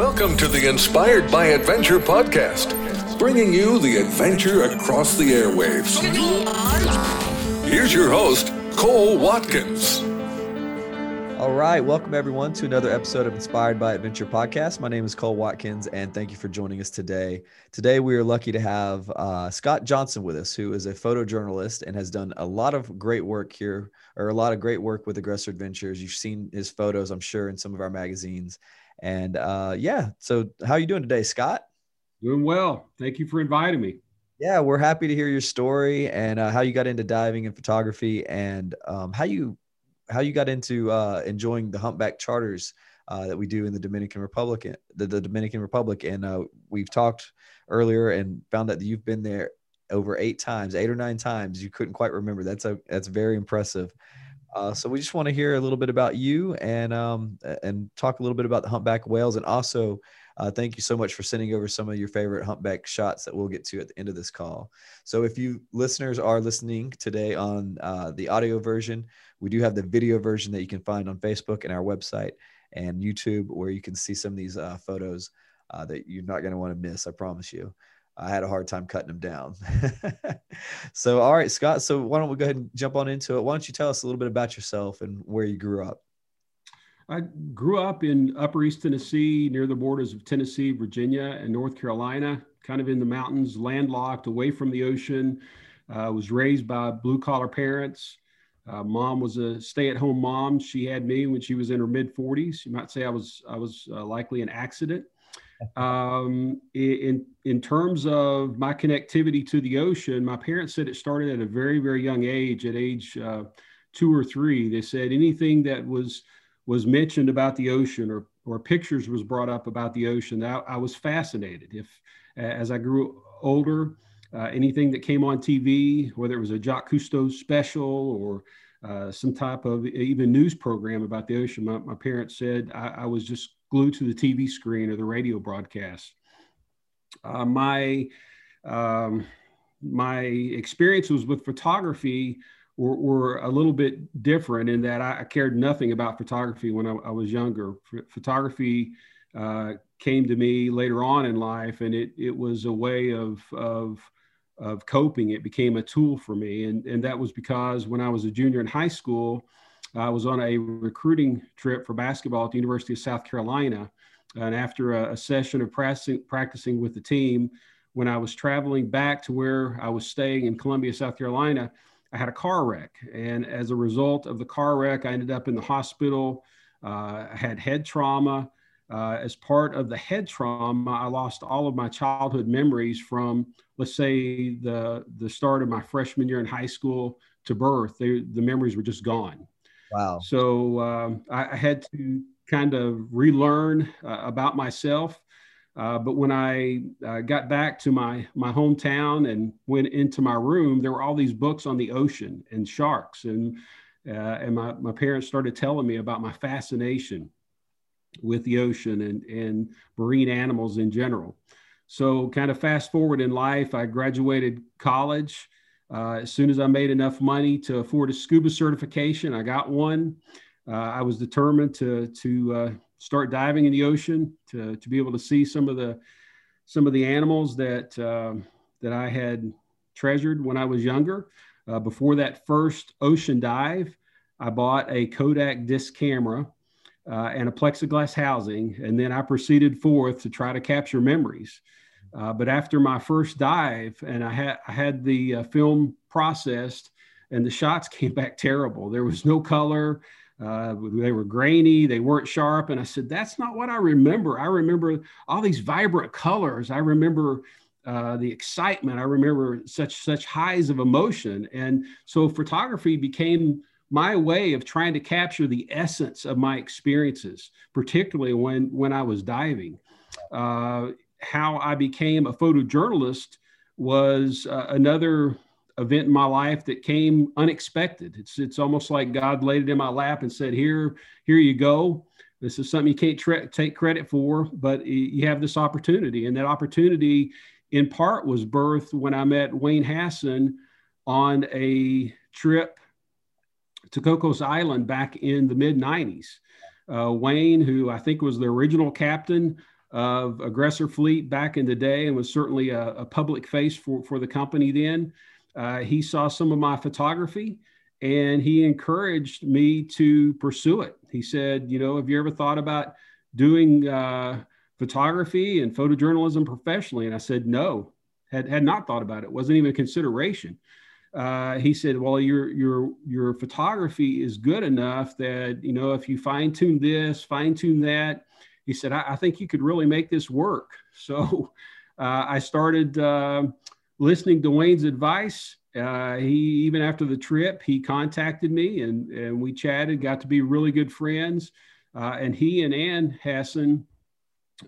Welcome to the Inspired by Adventure podcast, bringing you the adventure across the airwaves. Here's your host, Cole Watkins. All right, welcome everyone to another episode of Inspired by Adventure podcast. My name is Cole Watkins, and thank you for joining us today. Today, we are lucky to have uh, Scott Johnson with us, who is a photojournalist and has done a lot of great work here, or a lot of great work with Aggressor Adventures. You've seen his photos, I'm sure, in some of our magazines. And uh, yeah, so how are you doing today, Scott? Doing well. Thank you for inviting me. Yeah, we're happy to hear your story and uh, how you got into diving and photography, and um, how you how you got into uh, enjoying the humpback charters uh, that we do in the Dominican Republic, the, the Dominican Republic, and uh, we've talked earlier and found out that you've been there over eight times, eight or nine times. You couldn't quite remember. That's a that's very impressive. Uh, so we just want to hear a little bit about you and um, and talk a little bit about the humpback whales, and also uh, thank you so much for sending over some of your favorite humpback shots that we'll get to at the end of this call. So if you listeners are listening today on uh, the audio version, we do have the video version that you can find on Facebook and our website and YouTube, where you can see some of these uh, photos uh, that you're not going to want to miss. I promise you. I had a hard time cutting them down. so, all right, Scott. So, why don't we go ahead and jump on into it? Why don't you tell us a little bit about yourself and where you grew up? I grew up in Upper East Tennessee, near the borders of Tennessee, Virginia, and North Carolina, kind of in the mountains, landlocked, away from the ocean. Uh, was raised by blue collar parents. Uh, mom was a stay-at-home mom. She had me when she was in her mid 40s. You might say I was I was uh, likely an accident. Um, in in terms of my connectivity to the ocean, my parents said it started at a very very young age. At age uh, two or three, they said anything that was was mentioned about the ocean or or pictures was brought up about the ocean, I, I was fascinated. If as I grew older, uh, anything that came on TV, whether it was a Jacques Cousteau special or uh, some type of even news program about the ocean, my, my parents said I, I was just glued to the TV screen or the radio broadcast. Uh, my um, my experiences with photography were, were, a little bit different in that I, cared nothing about photography when I, I was younger. Photography uh, came to me later on in life, and it it was a way of of of coping. It became a tool for me, and and that was because when I was a junior in high school. I was on a recruiting trip for basketball at the University of South Carolina. And after a, a session of practicing, practicing with the team, when I was traveling back to where I was staying in Columbia, South Carolina, I had a car wreck. And as a result of the car wreck, I ended up in the hospital. Uh, I had head trauma. Uh, as part of the head trauma, I lost all of my childhood memories from, let's say, the, the start of my freshman year in high school to birth. They, the memories were just gone. Wow. So um, I, I, had to kind of relearn uh, about myself. Uh, but when I uh, got back to my my hometown and went into my room, there were all these books on the ocean and sharks, and uh, and my, my parents started telling me about my fascination with the ocean and and marine animals in general. So kind of fast forward in life, I graduated college. Uh, as soon as I made enough money to afford a scuba certification, I got one. Uh, I was determined to to uh, start diving in the ocean to, to be able to see some of the some of the animals that um, that I had treasured when I was younger. Uh, before that first ocean dive, I bought a Kodak disc camera uh, and a plexiglass housing, and then I proceeded forth to try to capture memories. Uh, but after my first dive, and I had I had the uh, film processed, and the shots came back terrible. There was no color. Uh, they were grainy. They weren't sharp. And I said, "That's not what I remember. I remember all these vibrant colors. I remember." Uh, the excitement. I remember such such highs of emotion, and so photography became my way of trying to capture the essence of my experiences, particularly when when I was diving. Uh, how I became a photojournalist was uh, another event in my life that came unexpected. It's it's almost like God laid it in my lap and said, "Here, here you go. This is something you can't tra- take credit for, but you have this opportunity." And that opportunity, in part, was birthed when I met Wayne Hasson on a trip to Cocos Island back in the mid '90s. Uh, Wayne, who I think was the original captain of Aggressor Fleet back in the day and was certainly a, a public face for, for the company then. Uh, he saw some of my photography and he encouraged me to pursue it. He said, You know, have you ever thought about doing uh, photography and photojournalism professionally? And I said, No, had, had not thought about it, wasn't even a consideration. Uh, he said, "Well, your your your photography is good enough that you know if you fine tune this, fine tune that." He said, I, I, think you could really make this work." So uh, I started uh, listening to Wayne's advice. Uh, he even after the trip, he contacted me and and we chatted, got to be really good friends. Uh, and he and Ann Hasson,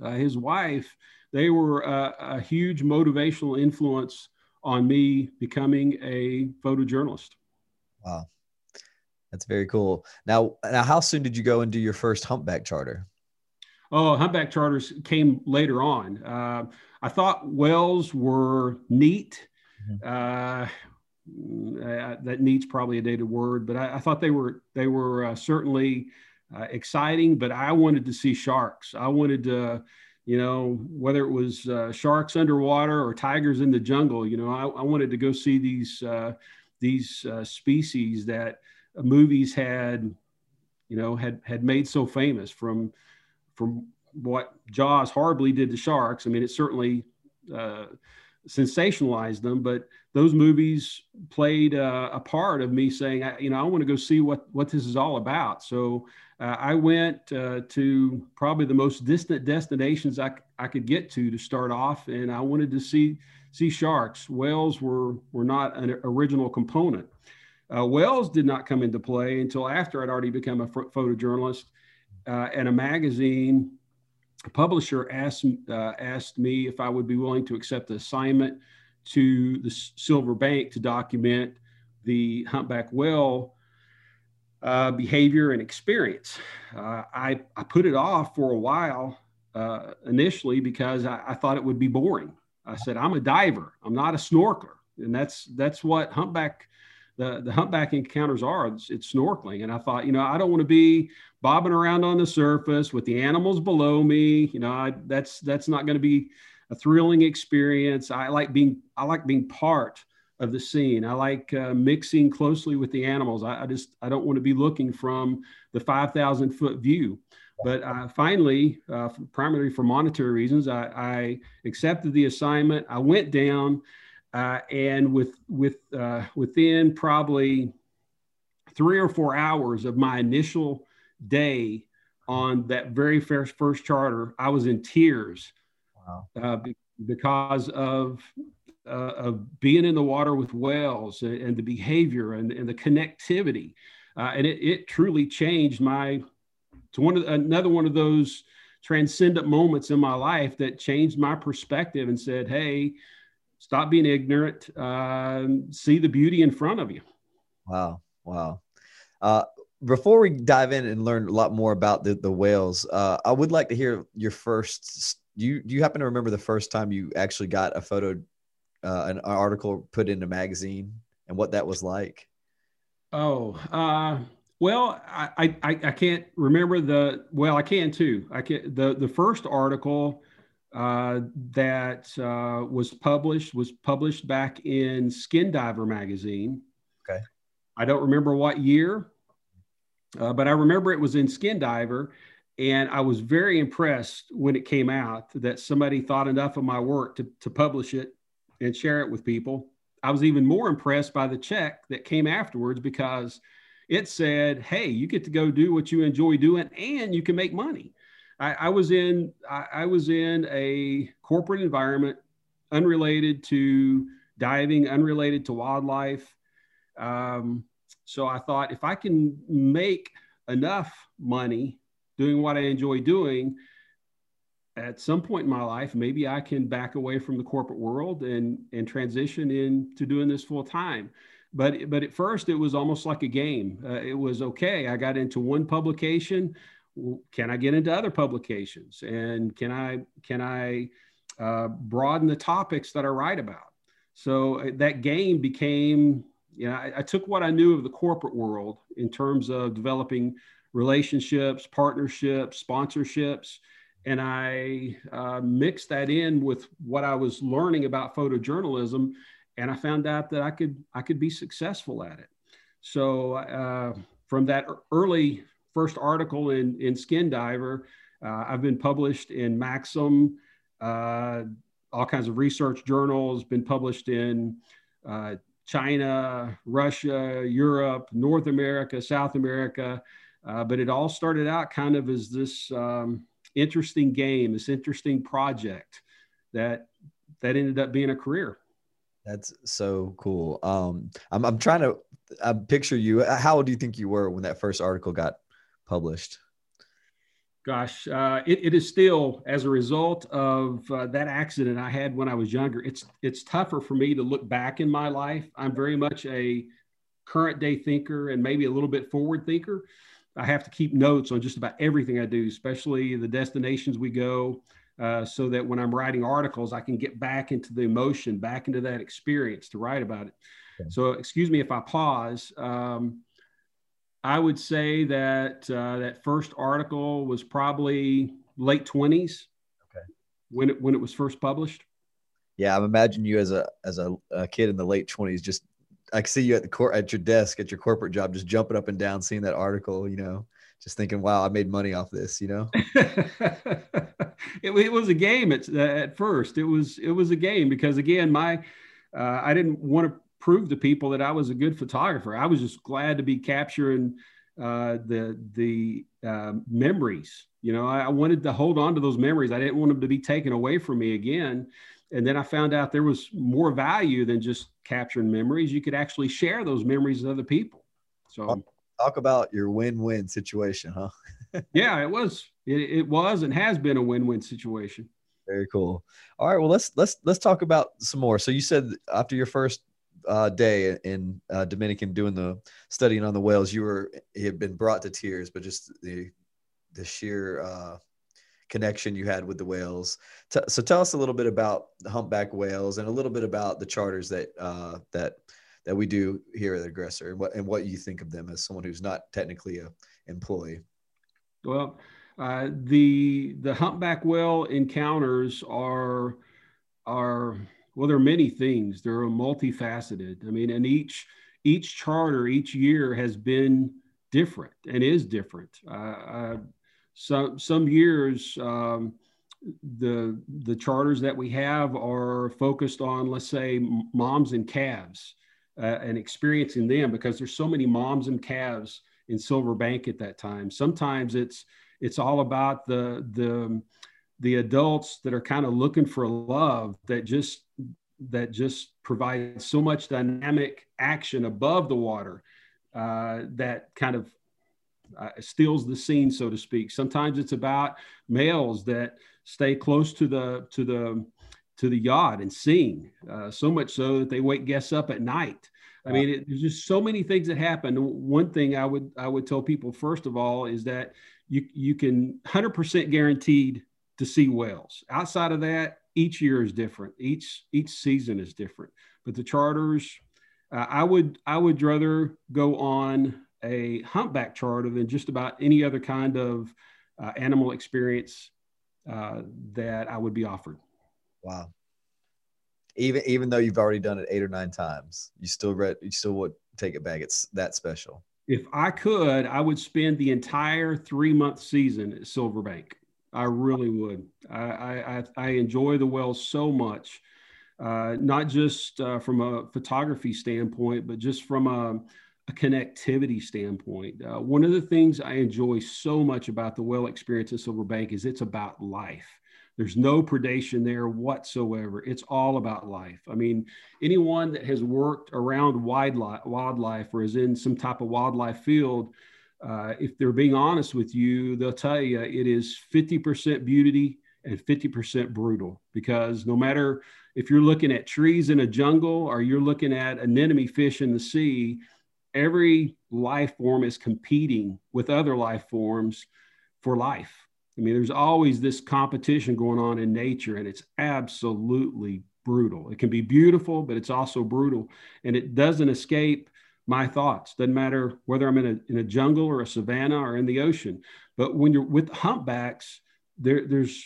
uh, his wife, they were a, a huge motivational influence on me becoming a photojournalist. Wow. That's very cool. Now, now, how soon did you go and do your first humpback charter? Oh, humpback charters came later on. Uh, I thought whales were neat. Mm-hmm. Uh, that neat's probably a dated word, but I, I thought they were they were uh, certainly uh, exciting. But I wanted to see sharks. I wanted to you know, whether it was uh, sharks underwater or tigers in the jungle, you know, I, I wanted to go see these uh, these uh, species that movies had, you know, had had made so famous from from what Jaws horribly did to sharks. I mean, it certainly uh, sensationalized them, but those movies played uh, a part of me saying, you know, I want to go see what what this is all about. So uh, I went uh, to probably the most distant destinations I, I could get to to start off, and I wanted to see see sharks. Whales were were not an original component. Uh, whales did not come into play until after I'd already become a photojournalist, uh, and a magazine publisher asked uh, asked me if I would be willing to accept the assignment to the Silver Bank to document the humpback whale uh, behavior and experience. Uh, I, I put it off for a while uh, initially because I, I, thought it would be boring. I said, I'm a diver, I'm not a snorkeler. And that's, that's what humpback, the, the humpback encounters are. It's, it's snorkeling. And I thought, you know, I don't want to be bobbing around on the surface with the animals below me. You know, I, that's, that's not going to be a thrilling experience. I like being, I like being part of the scene. I like uh, mixing closely with the animals. I, I, just I don't want to be looking from the 5,000 foot view. But uh, finally, uh, primarily for monetary reasons, I, I, accepted the assignment. I went down, uh, and with with uh, within probably three or four hours of my initial day on that very first first charter, I was in tears wow. Uh, because of uh, of being in the water with whales and, and the behavior and, and the connectivity. Uh, and it, it, truly changed my, to one of, another one of those transcendent moments in my life that changed my perspective and said, hey, stop being ignorant, uh, see the beauty in front of you. Wow. Wow. Uh, before we dive in and learn a lot more about the, the whales, uh, I would like to hear your first. Do you do you happen to remember the first time you actually got a photo uh, an article put in a magazine and what that was like? Oh, uh, well, I, I, I can't remember the, well, I can too. I can, the, the first article uh, that uh, was published was published back in Skin Diver magazine. Okay. I don't remember what year, uh, but I remember it was in Skin Diver. And I was very impressed when it came out that somebody thought enough of my work to, to publish it and share it with people. I was even more impressed by the check that came afterwards because it said, "Hey, you get to go do what you enjoy doing, and you can make money." I, I was in I, I, was in a corporate environment, unrelated to diving, unrelated to wildlife. Um, so I thought, if I can make enough money doing what I enjoy doing, at some point in my life, maybe I can back away from the corporate world and and transition into doing this full time. But but at first, it was almost like a game. Uh, it was okay. I got into one publication. Can I get into other publications? And can I can I uh, broaden the topics that I write about? So uh, that game became. You know, I, I took what I knew of the corporate world in terms of developing relationships, partnerships, sponsorships and I uh, mixed that in with what I was learning about photojournalism, and I found out that I could I could be successful at it. So uh, from that early first article in in Skin Diver, uh, I've been published in Maxim, uh, all kinds of research journals, been published in uh, China, Russia, Europe, North America, South America. Uh, but it all started out kind of as this um, interesting game, this interesting project that that ended up being a career. That's so cool. Um, I'm I'm trying to I picture you. How old do you think you were when that first article got published? Gosh, uh, it, it is still as a result of uh, that accident I had when I was younger. It's it's tougher for me to look back in my life. I'm very much a current day thinker and maybe a little bit forward thinker. I have to keep notes on just about everything I do, especially the destinations we go, uh, so that when I'm writing articles, I can get back into the emotion, back into that experience to write about it. Okay. So, excuse me if I pause. Um, I would say that uh, that first article was probably late 20s. Okay. When it when it was first published. Yeah, I'm imagining you as a as a, a kid in the late 20s, just I see you at the court at your desk at your corporate job, just jumping up and down, seeing that article, you know, just thinking, wow, I made money off this, you know. it, it, was a game at, at first. It was it was a game because again, my uh, I didn't want to prove to people that I was a good photographer. I was just glad to be capturing uh, the the uh, memories. You know, I, I wanted to hold on to those memories. I didn't want them to be taken away from me again and then I found out there was more value than just capturing memories. You could actually share those memories with other people. So talk about your win-win situation, huh? yeah, it was. It, it, was and has been a win-win situation. Very cool. All right, well let's let's let's talk about some more. So you said after your first uh, day in uh, Dominican doing the studying on the whales, you were you had been brought to tears, but just the the sheer uh, connection you had with the whales. so tell us a little bit about the humpback whales and a little bit about the charters that uh, that that we do here at Aggressor and what and what you think of them as someone who's not technically a employee. Well, uh, the the humpback whale encounters are are well, there are many things. They're multifaceted. I mean, and each each charter each year has been different and is different. Uh, some some years um, the the charters that we have are focused on let's say moms and calves uh, and experiencing them because there's so many moms and calves in Silver Bank at that time. Sometimes it's it's all about the the the adults that are kind of looking for love that just that just provide so much dynamic action above the water uh, that kind of uh, steals the scene, so to speak. Sometimes it's about males that stay close to the to the to the yacht and sing, uh, so much so that they wake guests up at night. I mean, it, there's just so many things that happen. One thing I would I would tell people first of all is that you you can 100% guaranteed to see whales. Outside of that, each year is different. Each each season is different. But the charters, uh, I would I would rather go on a humpback charter than just about any other kind of uh, animal experience uh, that I would be offered. Wow. Even even though you've already done it eight or nine times, you still read you still would take it back. It's that special. If I could, I would spend the entire three month season at Silverbank. I really would. I I, I enjoy the wells so much, uh, not just uh, from a photography standpoint, but just from a a connectivity standpoint. Uh, one of the things I enjoy so much about the well experience at Silver Bank is it's about life. There's no predation there whatsoever. It's all about life. I mean, anyone that has worked around wildlife, wildlife or is in some type of wildlife field, uh, if they're being honest with you, they'll tell you it is 50% beauty and 50% brutal because no matter if you're looking at trees in a jungle or you're looking at anemone fish in the sea, every life form is competing with other life forms for life. I mean, there's always this competition going on in nature, and it's absolutely brutal. It can be beautiful, but it's also brutal, and it doesn't escape my thoughts. Doesn't matter whether I'm in a, in a jungle or a savanna or in the ocean. But when you're with humpbacks, there, there's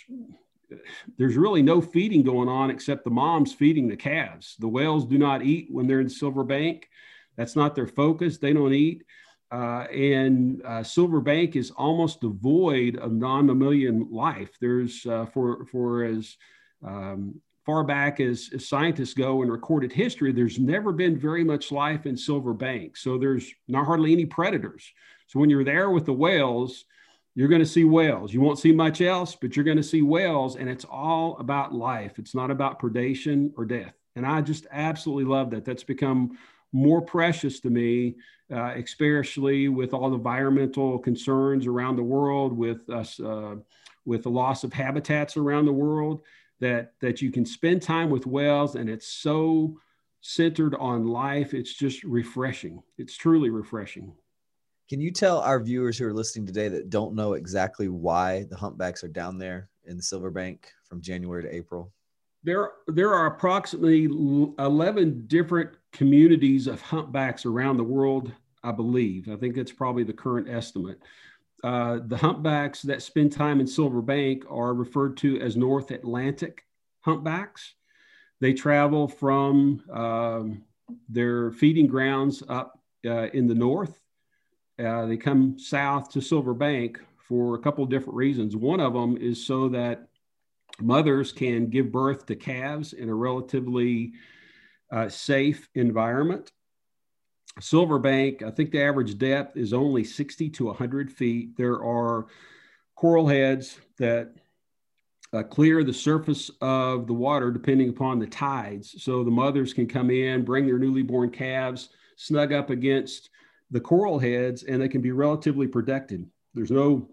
there's really no feeding going on except the moms feeding the calves. The whales do not eat when they're in Silver Bank. That's not their focus. They don't eat. Uh, and uh, Silver Bank is almost devoid of non-mammalian life. There's uh, for for as um, far back as, as, scientists go in recorded history, there's never been very much life in Silver Bank. So there's not hardly any predators. So when you're there with the whales, you're going to see whales. You won't see much else, but you're going to see whales, and it's all about life. It's not about predation or death. And I just absolutely love that. That's become more precious to me, uh, especially with all the environmental concerns around the world, with us, uh, with the loss of habitats around the world. That that you can spend time with whales, and it's so centered on life. It's just refreshing. It's truly refreshing. Can you tell our viewers who are listening today that don't know exactly why the humpbacks are down there in the Silver Bank from January to April? There, there are approximately 11 different communities of humpbacks around the world, I believe. I think that's probably the current estimate. Uh, the humpbacks that spend time in Silver Bank are referred to as North Atlantic humpbacks. They travel from um, their feeding grounds up uh, in the north uh, they come south to Silver Bank for a couple of different reasons. One of them is so that mothers can give birth to calves in a relatively uh, safe environment. Silver Bank, I think the average depth is only 60 to 100 feet. There are coral heads that uh, clear the surface of the water depending upon the tides. So the mothers can come in, bring their newly born calves, snug up against the coral heads and they can be relatively protected. There's no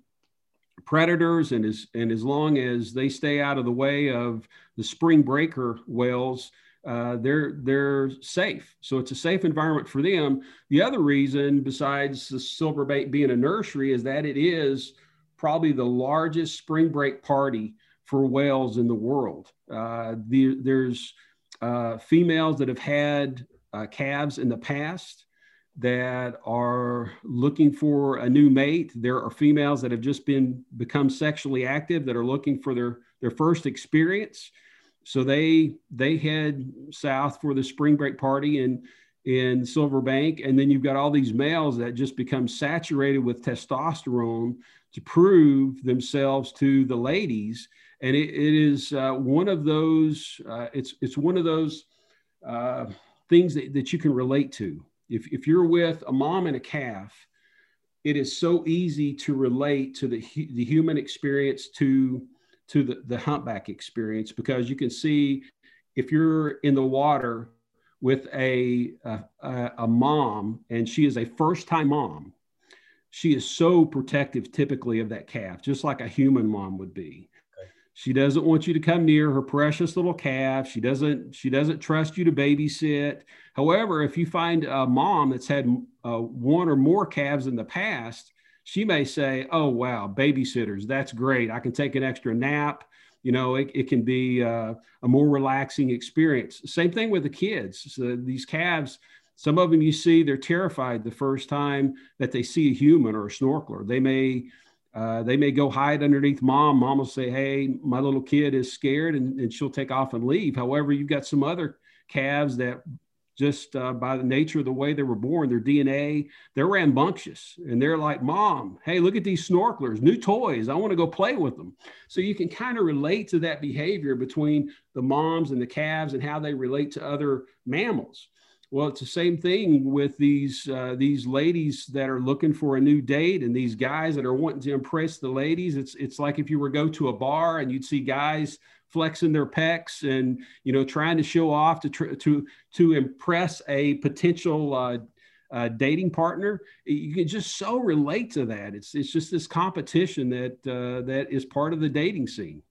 predators and as and as long as they stay out of the way of the spring breaker whales uh, they're they're safe so it's a safe environment for them the other reason besides the silverbank being a nursery is that it is probably the largest spring break party for whales in the world uh, the, there's uh, females that have had uh, calves in the past that are looking for a new mate. There are females that have just been become sexually active that are looking for their their first experience. So they they head south for the spring break party in in Silver Bank, and then you've got all these males that just become saturated with testosterone to prove themselves to the ladies. And it, it is uh, one of those. Uh, it's it's one of those uh, things that, that you can relate to if, if you're with a mom and a calf, it is so easy to relate to the, the human experience to, to the, the humpback experience because you can see if you're in the water with a, a, a mom and she is a first time mom, she is so protective typically of that calf, just like a human mom would be. She doesn't want you to come near her precious little calf. She doesn't she doesn't trust you to babysit. However, if you find a mom that's had uh, one or more calves in the past, she may say, "Oh wow, babysitters, that's great. I can take an extra nap." You know, it, it can be uh, a more relaxing experience. Same thing with the kids. So these calves, some of them you see, they're terrified the first time that they see a human or a snorkeler. They may uh, they may go hide underneath mom. Mom will say, Hey, my little kid is scared, and, and she'll take off and leave. However, you've got some other calves that just uh, by the nature of the way they were born, their DNA, they're rambunctious and they're like, Mom, hey, look at these snorkelers, new toys. I want to go play with them. So you can kind of relate to that behavior between the moms and the calves and how they relate to other mammals. Well, it's the same thing with these uh, these ladies that are looking for a new date, and these guys that are wanting to impress the ladies. It's it's like if you were go to a bar and you'd see guys flexing their pecs and you know trying to show off to tr- to to impress a potential uh, uh, dating partner. You can just so relate to that. It's it's just this competition that uh, that is part of the dating scene.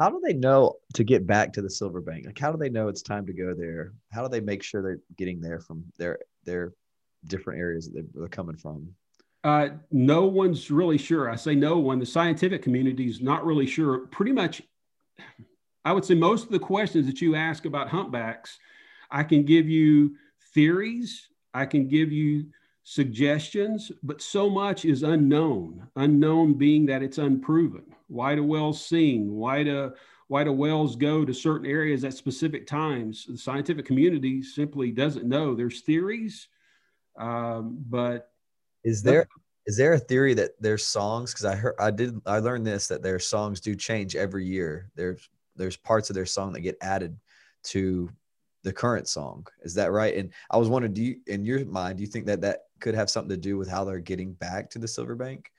How do they know to get back to the silver bank? Like how do they know it's time to go there? How do they make sure they're getting there from their their different areas that they're coming from? Uh, no one's really sure. I say no one. The scientific community is not really sure. Pretty much i would say most of the questions that you ask about humpbacks i can give you theories i can give you suggestions, but so much is unknown. Unknown being that it's unproven. Why do whales sing? Why do why do whales go to certain areas at specific times? The scientific community simply doesn't know. There's theories, um, but is there is there a theory that their songs? Because I heard I did I learned this that their songs do change every year. There's there's parts of their song that get added to the current song. Is that right? And I was wondering, do you, in your mind, do you think that that could have something to do with how they're getting back to the Silverbank?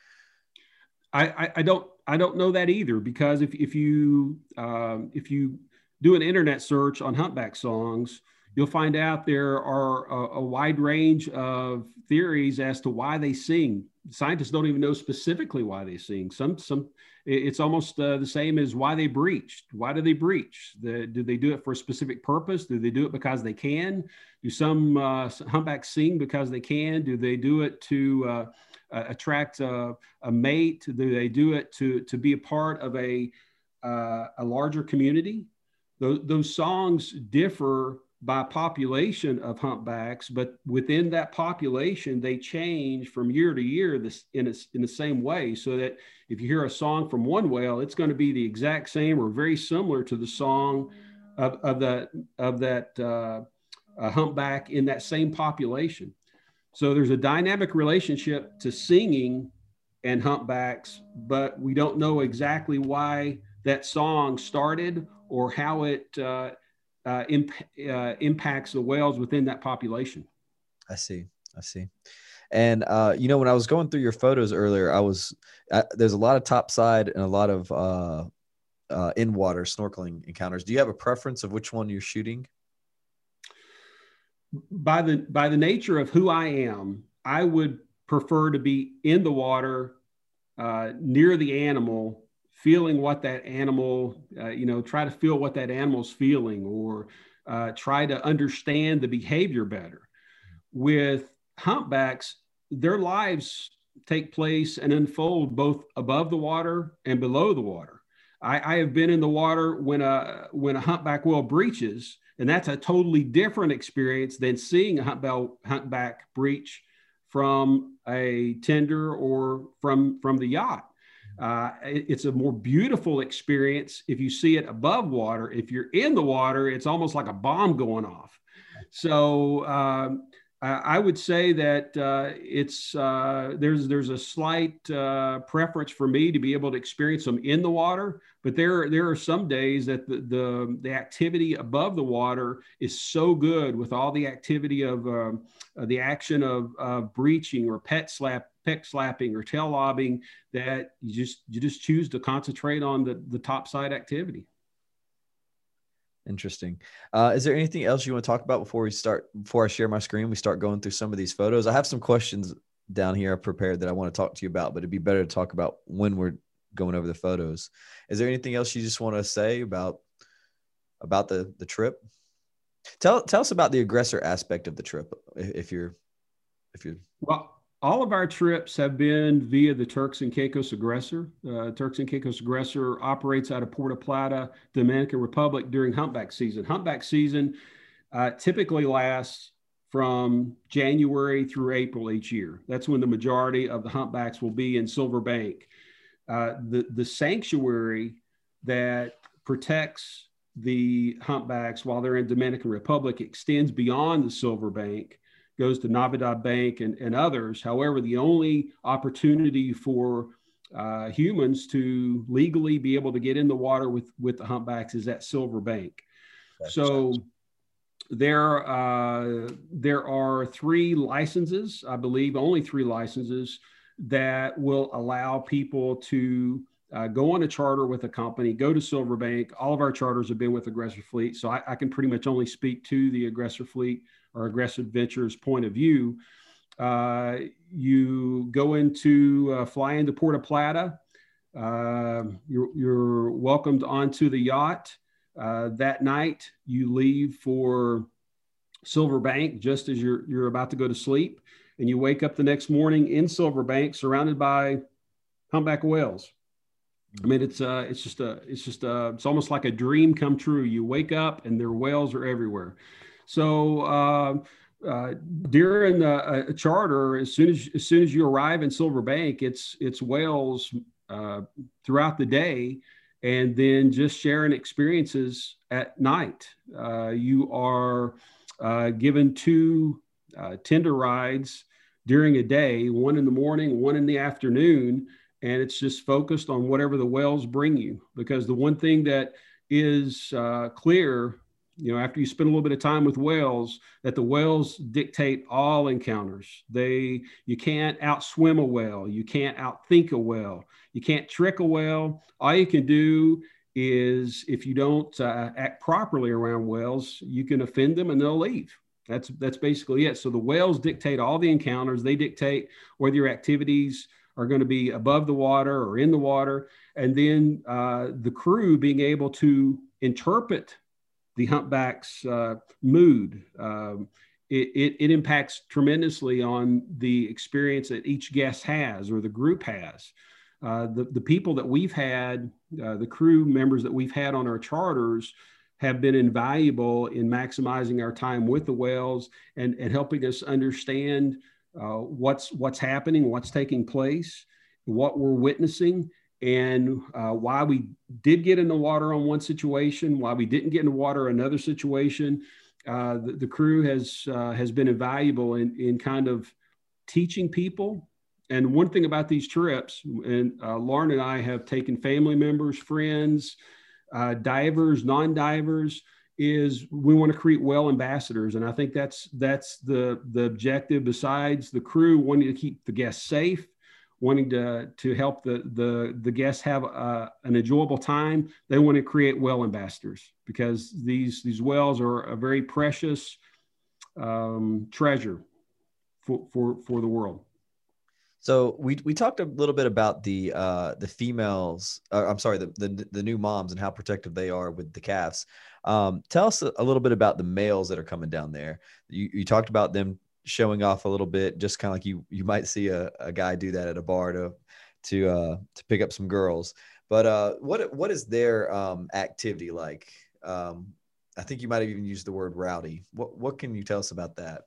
I, I, I don't I don't know that either because if if you um, if you do an internet search on humpback songs, you'll find out there are a, a, wide range of theories as to why they sing. Scientists don't even know specifically why they sing. Some some it's almost uh, the same as why they breached. Why do they breach? The, do they do it for a specific purpose? Do they do it because they can? Do some uh, humpbacks sing because they can? Do they do it to uh, attract a, a, mate? Do they do it to, to be a part of a, uh, a larger community? Those, those songs differ by population of humpbacks, but within that population, they change from year to year this, in, a, in the same way. So that if you hear a song from one whale, it's going to be the exact same or very similar to the song of, of that, of that uh, humpback in that same population. So there's a dynamic relationship to singing and humpbacks, but we don't know exactly why that song started or how it uh, uh, imp- uh, impacts the whales within that population. I see. I see. And uh, you know, when I was going through your photos earlier, I was uh, there's a lot of topside and a lot of uh, uh, in water snorkeling encounters. Do you have a preference of which one you're shooting? by the by the nature of who I am, I would prefer to be in the water, uh, near the animal, feeling what that animal, uh, you know, try to feel what that animal's feeling, or uh, try to understand the behavior better. With humpbacks, their lives take place and unfold both above the water and below the water. I, I have been in the water when a when a humpback whale breaches and that's a totally different experience than seeing a humpback, humpback breach from a tender or from, from the yacht. Uh, it, it's a more beautiful experience if you see it above water. If you're in the water, it's almost like a bomb going off. So um, I would say that uh, it's uh, there's there's a slight uh, preference for me to be able to experience them in the water, but there there are some days that the the, the activity above the water is so good with all the activity of uh, the action of, of breaching or pet slap peck slapping or tail lobbing that you just you just choose to concentrate on the the top side activity. Interesting. Uh, is there anything else you want to talk about before we start? Before I share my screen, we start going through some of these photos. I have some questions down here prepared that I want to talk to you about, but it'd be better to talk about when we're going over the photos. Is there anything else you just want to say about about the the trip? Tell tell us about the aggressor aspect of the trip, if you're if you're well all of our trips have been via the Turks and Caicos Aggressor. Uh, Turks and Caicos Aggressor operates out of Puerto Plata, Dominican Republic during humpback season. Humpback season uh, typically lasts from January through April each year. That's when the majority of the humpbacks will be in Silver Bank. Uh, the, the sanctuary that protects the humpbacks while they're in Dominican Republic extends beyond the Silver Bank goes to Navidad Bank and, and others. However, the only opportunity for uh, humans to legally be able to get in the water with, with the humpbacks is at Silver Bank. so there, uh, there are three licenses, I believe, only three licenses that will allow people to uh, go on a charter with a company, go to Silver Bank. All of our charters have been with Aggressor Fleet, so I, I can pretty much only speak to the Aggressor Fleet or Aggressor Adventures point of view. Uh, you go into uh, fly into Puerto Plata. Uh, you're, you're, welcomed onto the yacht. Uh, that night, you leave for Silver Bank just as you're, you're about to go to sleep. And you wake up the next morning in Silver Bank surrounded by humpback whales. I mean, it's uh, it's just a, it's just a, it's almost like a dream come true. You wake up and their whales are everywhere. So uh, uh, during a, a, charter, as soon as as soon as you arrive in Silver Bank, it's it's whales uh, throughout the day, and then just sharing experiences at night. Uh, you are uh, given two uh, tender rides during a day, one in the morning, one in the afternoon, and it's just focused on whatever the whales bring you. Because the one thing that is uh, clear you know after you spend a little bit of time with whales that the whales dictate all encounters. They you can't outswim a whale. You can't outthink a whale. You can't trick a whale. All you can do is if you don't uh, act properly around whales you can offend them and they'll leave. That's that's basically it. So the whales dictate all the encounters. They dictate whether your activities are going to be above the water or in the water. And then uh, the crew being able to interpret the humpback's uh, mood. Um, it, it, it, impacts tremendously on the experience that each guest has or the group has. Uh, the, the people that we've had, uh, the crew members that we've had on our charters, have been invaluable in maximizing our time with the whales and, and helping us understand uh, what's what's happening, what's taking place, what we're witnessing, and uh, why we did get in the water on one situation, why we didn't get in the water another situation. Uh, the, the, crew has uh, has been invaluable in, in kind of teaching people. And one thing about these trips, and uh, Lauren and I have taken family members, friends, uh, divers, non-divers, is we want to create well ambassadors, and I think that's that's the the objective. Besides the crew wanting to keep the guests safe, wanting to, to help the, the, the guests have a, an enjoyable time, they want to create well ambassadors because these, these whales are a very precious um, treasure for, for, for the world. So we, we talked a little bit about the uh, the females. Uh, I'm sorry, the, the, the new moms and how protective they are with the calves. Um, tell us a, little bit about the males that are coming down there. You, you talked about them showing off a little bit, just kind of like you you might see a, a guy do that at a bar to to uh, to pick up some girls. But uh, what what is their um, activity like? Um, I think you might have even used the word rowdy. What what can you tell us about that?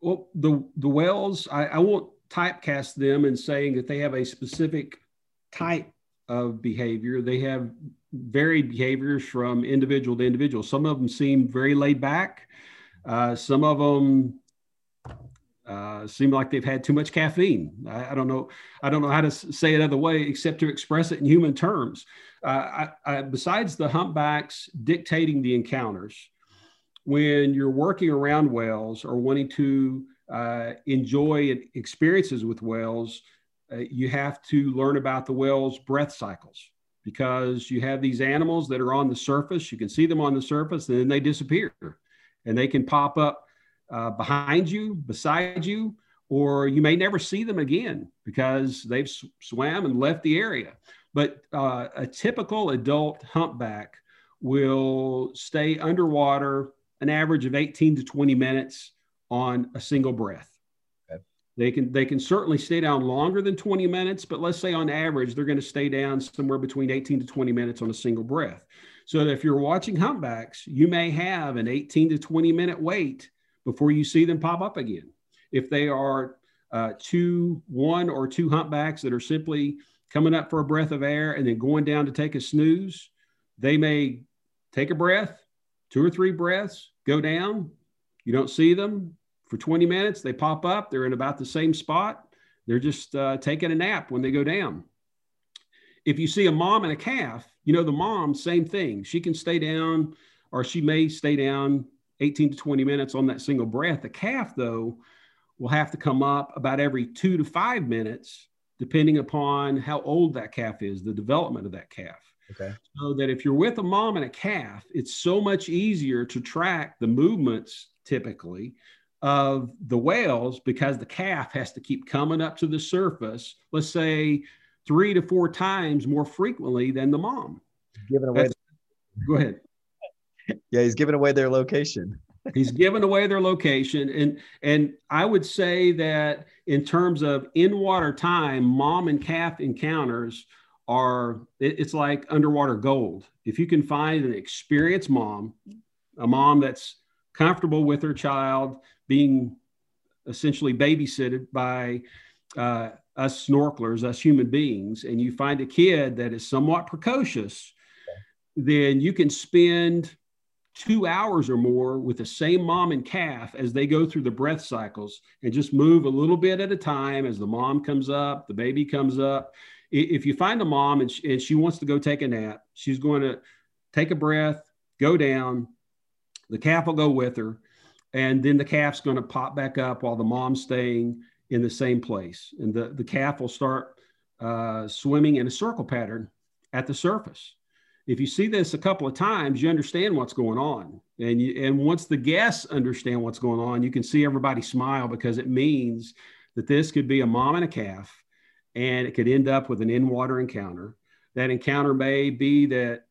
Well, the the whales, I, I won't typecast them in saying that they have a specific type of behavior. They have varied behaviors from individual to individual. Some of them seem very laid back. Uh, some of them uh, seem like they've had too much caffeine. I, I, don't know. I don't know how to say it other way except to express it in human terms. Uh, I, I, besides the humpbacks dictating the encounters, when you're working around whales or wanting to uh, enjoy experiences with whales, uh, you have to learn about the whale's breath cycles because you have these animals that are on the surface. You can see them on the surface, and then they disappear, and they can pop up uh, behind you, beside you, or you may never see them again because they've sw- swam and left the area. But uh, a typical adult humpback will stay underwater an average of 18 to 20 minutes on a single breath. They can they can certainly stay down longer than 20 minutes, but let's say on average they're going to stay down somewhere between 18 to 20 minutes on a single breath. So if you're watching humpbacks, you may have an 18 to 20 minute wait before you see them pop up again. If they are uh, two, one or two humpbacks that are simply coming up for a breath of air and then going down to take a snooze, they may take a breath, two or three breaths, go down. You don't see them for 20 minutes. They pop up. They're in about the same spot. They're just uh, taking a nap when they go down. If you see a mom and a calf, you know, the mom, same thing. She can stay down or she may stay down 18 to 20 minutes on that single breath. The calf, though, will have to come up about every two to five minutes, depending upon how old that calf is, the development of that calf. Okay. So that if you're with a mom and a calf, it's so much easier to track the movements typically of the whales because the calf has to keep coming up to the surface, let's say three to four times more frequently than the mom. Giving away. The- go ahead yeah, he's giving away their location. he's giving away their location, and and I would say that in terms of in water time, mom and calf encounters are it, it's like underwater gold. If you can find an experienced mom, a mom that's comfortable with her child, being essentially babysitted by uh, us snorkelers, us human beings, and you find a kid that is somewhat precocious, then you can spend two hours or more with the same mom and calf as they go through the breath cycles and just move a little bit at a time as the mom comes up, the baby comes up. If you find a mom and she, and she wants to go take a nap, she's going to take a breath, go down, the calf will go with her, and then the calf's going to pop back up while the mom's staying in the same place. And the, the calf will start uh, swimming in a circle pattern at the surface if you see this a couple of times, you understand what's going on. And you, and once the guests understand what's going on, you can see everybody smile because it means that this could be a mom and a calf, and it could end up with an in-water encounter. That encounter may be that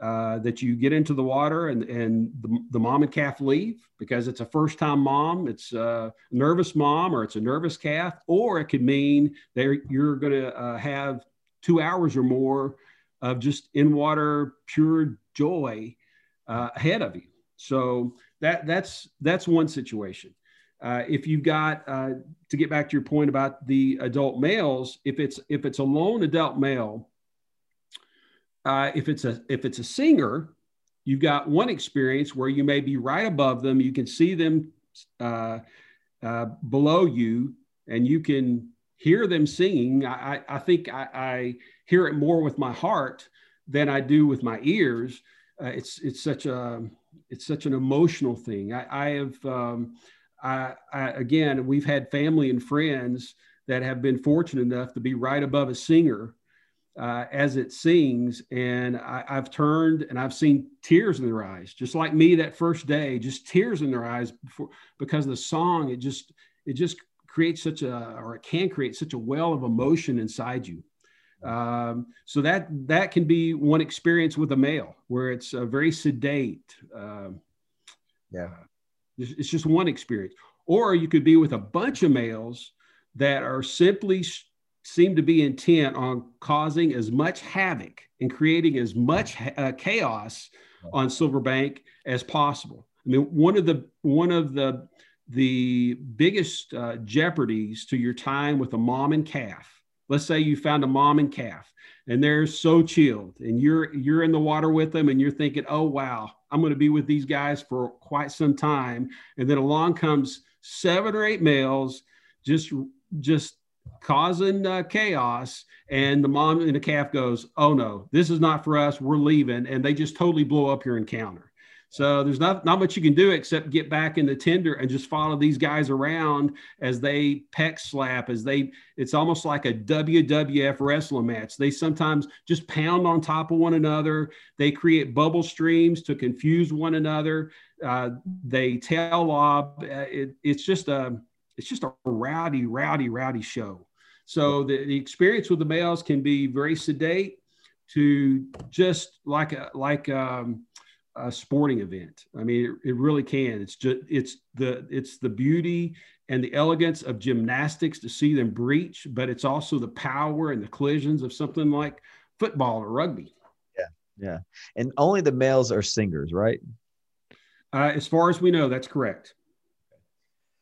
uh, that you get into the water and, and the, the mom and calf leave because it's a first time mom, it's a nervous mom, or it's a nervous calf, or it could mean that you're going to uh, have two hours or more of just in water pure joy uh, ahead of you. So that that's that's one situation. Uh, if you've got uh, to get back to your point about the adult males, if it's if it's a lone adult male, uh, if it's a if it's a singer, you've got one experience where you may be right above them, you can see them uh, uh, below you, and you can hear them singing. I, I think I, I hear it more with my heart than I do with my ears. Uh, it's it's such a it's such an emotional thing. I, I have um, I, I, again we've had family and friends that have been fortunate enough to be right above a singer uh, as it sings, and I, I've turned and I've seen tears in their eyes, just like me that first day, just tears in their eyes before, because the song it just it just creates such a or it can create such a well of emotion inside you um, so that that can be one experience with a male where it's a very sedate. Um, yeah, it's just one experience. Or you could be with a bunch of males that are simply seem to be intent on causing as much havoc and creating as much uh, chaos on Silverbank as possible. I mean, one of the one of the the biggest uh, jeopardies to your time with a mom and calf. Let's say you found a mom and calf and they're so chilled and you're you're in the water with them and you're thinking oh wow i'm going to be with these guys for quite some time. And then along comes seven or eight males just just causing uh, chaos and the mom and the calf goes oh no this is not for us. We're leaving. And they just totally blow up your encounter so there's not, not much you can do except get back in the tender and just follow these guys around as they pec slap, as they, it's almost like a WWF wrestling match. They sometimes just pound on top of one another. They create bubble streams to confuse one another. Uh, they tail lob. Uh, it, it's just a, it's just a rowdy, rowdy, rowdy show. So the, the experience with the males can be very sedate to just like a, like, um, a sporting event. I mean, it, it, really can. It's just it's the it's the beauty and the elegance of gymnastics to see them breach, but it's also the power and the collisions of something like football or rugby. Yeah, yeah. And only the males are singers, right? Uh, as far as we know, that's correct.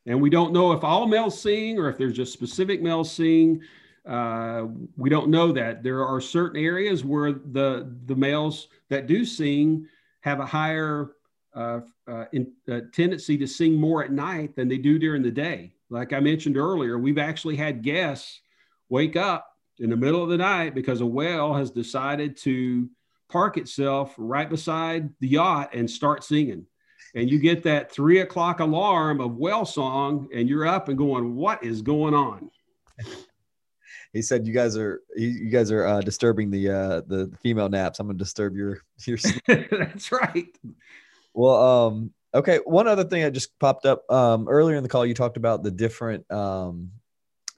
And we don't know if all males sing or if there's just specific males sing. Uh, we don't know that. There are certain areas where the the males that do sing have a higher uh, uh, in, uh, tendency to sing more at night than they do during the day. Like I mentioned earlier, we've actually had guests wake up in the middle of the night because a whale has decided to park itself right beside the yacht and start singing. And you get that three o'clock alarm of whale song, and you're up and going, What is going on? He said you guys are you guys are uh, disturbing the uh, the female naps. I'm gonna disturb your your. That's right. Well, um, okay. One other thing that just popped up um, earlier in the call, you talked about the different um,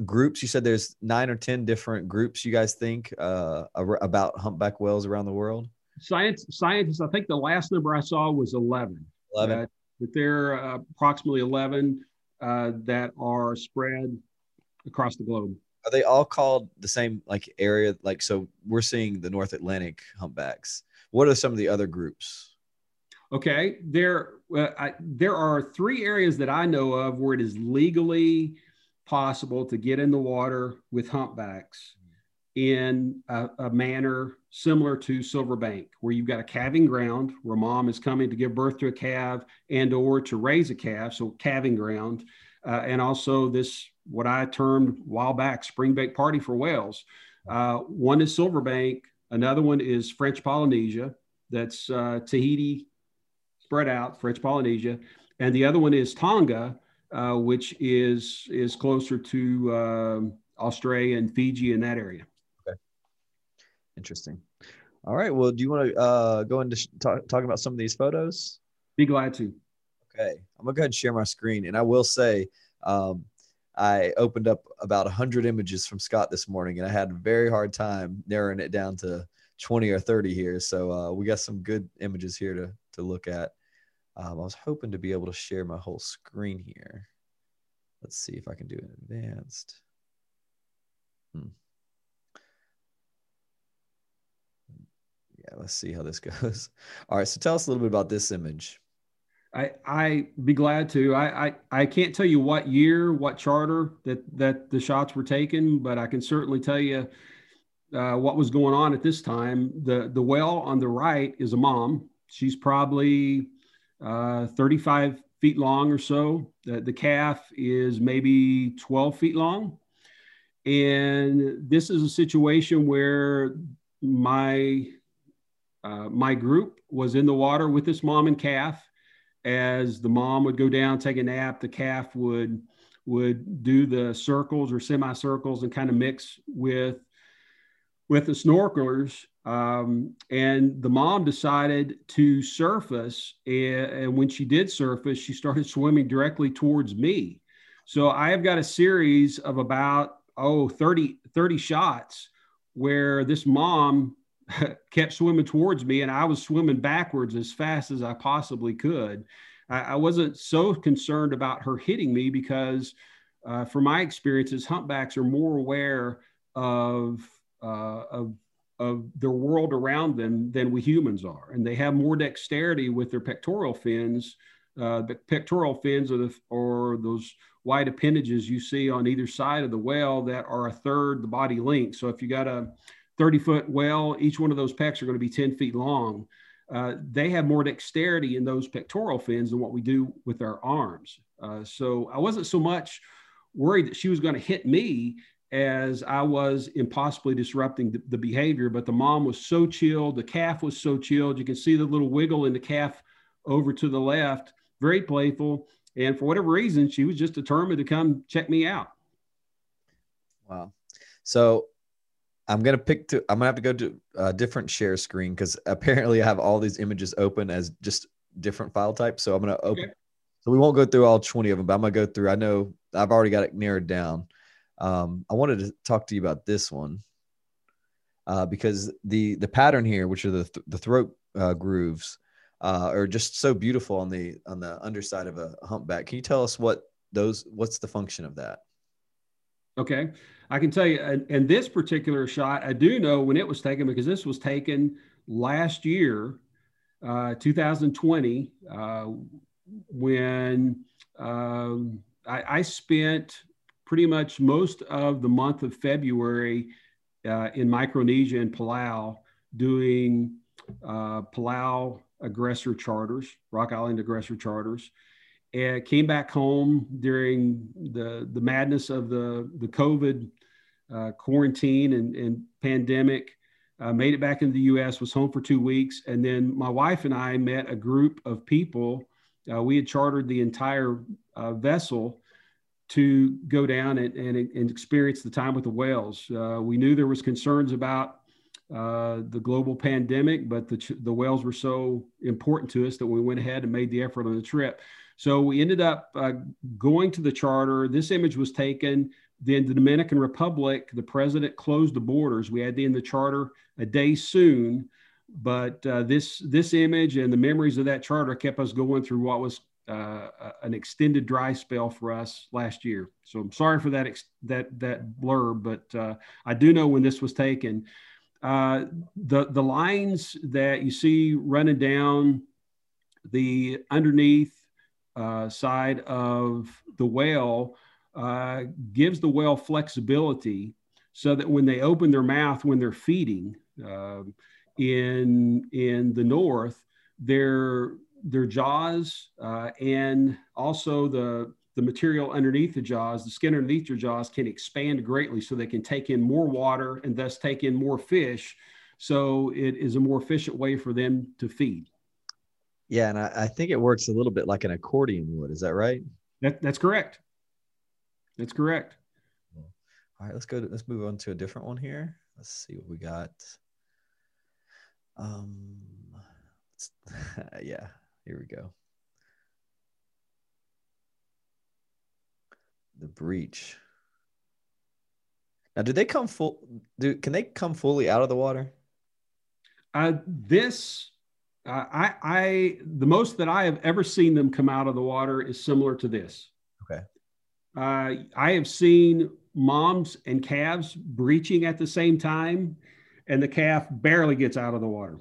groups. You said there's nine or ten different groups. You guys think uh, about humpback whales around the world? Science scientists. I think the last number I saw was eleven. Eleven. Uh, but there are approximately eleven uh, that are spread across the globe are they all called the same like area? Like, so we're seeing the North Atlantic humpbacks. What are some of the other groups? Okay, there Well, I, there are three areas that I know of where it is legally possible to get in the water with humpbacks in a, a, manner similar to Silverbank, where you've got a calving ground where mom is coming to give birth to a calf and or to raise a calf, so calving ground, uh, and also this what I termed while back spring bake party for whales. Uh, one is Silverbank, another one is French Polynesia, that's uh, Tahiti spread out, French Polynesia, and the other one is Tonga, uh, which is is closer to um, Australia and Fiji in that area. Okay. Interesting. All right. Well, do you want to uh, go into sh- talk, talk about some of these photos? Be glad to. Okay. I'm going to go ahead and share my screen. And I will say, um, I opened up about 100 images from Scott this morning, and I had a very hard time narrowing it down to 20 or 30 here. So uh, we got some good images here to, to look at. Um, I was hoping to be able to share my whole screen here. Let's see if I can do it advanced. Hmm. yeah, let's see how this goes. All right, so tell us a little bit about this image. I I be glad to. I, I I can't tell you what year, what charter that that the shots were taken, but I can certainly tell you uh, what was going on at this time. The the whale on the right is a mom. She's probably uh, 35 feet long or so. The, the calf is maybe 12 feet long. And this is a situation where my uh, my group was in the water with this mom and calf. As the mom would go down, take a nap, the calf would would do the circles or semicircles and kind of mix with with the snorkelers. Um, and the mom decided to surface. And, and when she did surface, she started swimming directly towards me. So I have got a series of about, oh, 30, 30 shots where this mom kept swimming towards me and I was swimming backwards as fast as I possibly could. I, I wasn't so concerned about her hitting me because, uh, from my experiences, humpbacks are more aware of, uh, of, of their world around them than we humans are. And they have more dexterity with their pectoral fins. Uh, the pectoral fins are, the, or those white appendages you see on either side of the whale that are a third the body length. So if you got a 30 foot well, each one of those pecs are going to be 10 feet long. Uh, they have more dexterity in those pectoral fins than what we do with our arms. Uh, so I wasn't so much worried that she was going to hit me as I was impossibly disrupting the, the, behavior. But the mom was so chilled, the calf was so chilled. You can see the little wiggle in the calf over to the left, very playful. And for whatever reason, she was just determined to come check me out. Wow. So I'm gonna pick to. I'm gonna have to go to a different share screen because apparently I have all these images open as just different file types. So I'm gonna open. Okay. So we won't go through all 20 of them, but I'm gonna go through. I know I've already got it narrowed down. Um, I wanted to talk to you about this one uh, because the the pattern here, which are the th- the throat uh, grooves, uh, are just so beautiful on the on the underside of a humpback. Can you tell us what those? What's the function of that? Okay. I can tell you, and, this particular shot, I do know when it was taken because this was taken last year, uh, 2020, uh, when um, I, I, spent pretty much most of the month of February uh, in Micronesia and Palau doing uh, Palau aggressor charters, Rock Island aggressor charters and came back home during the the madness of the the COVID uh, quarantine and, and pandemic. Uh, made it back into the U.S. Was home for two weeks, and then my wife and I met a group of people. Uh, we had chartered the entire uh, vessel to go down and, and, and, experience the time with the whales. Uh, we knew there was concerns about uh, the global pandemic, but the, the whales were so important to us that we went ahead and made the effort on the trip. So we ended up uh, going to the charter. This image was taken. Then the Dominican Republic, the president closed the borders. We had end the charter a day soon, but uh, this this image and the memories of that charter kept us going through what was uh, an extended dry spell for us last year. So I'm sorry for that that that blurb, but uh, I do know when this was taken. Uh, the the lines that you see running down the underneath uh, side of the whale uh, gives the whale flexibility so that when they open their mouth when they're feeding uh, in in the north, their their jaws uh, and also the the material underneath the jaws, the skin underneath your jaws can expand greatly so they can take in more water and thus take in more fish. So it is a more efficient way for them to feed. Yeah, and I, I think it works a little bit like an accordion would. Is that right? That, that's correct. That's correct. All right, let's go. To, let's move on to a different one here. Let's see what we got. Um, yeah, here we go. The breach. Now, do they come full? Do can they come fully out of the water? Uh, this, I, I, the most that I have ever seen them come out of the water is similar to this. Okay. Uh, I have seen moms and calves breaching at the same time, and the calf barely gets out of the water.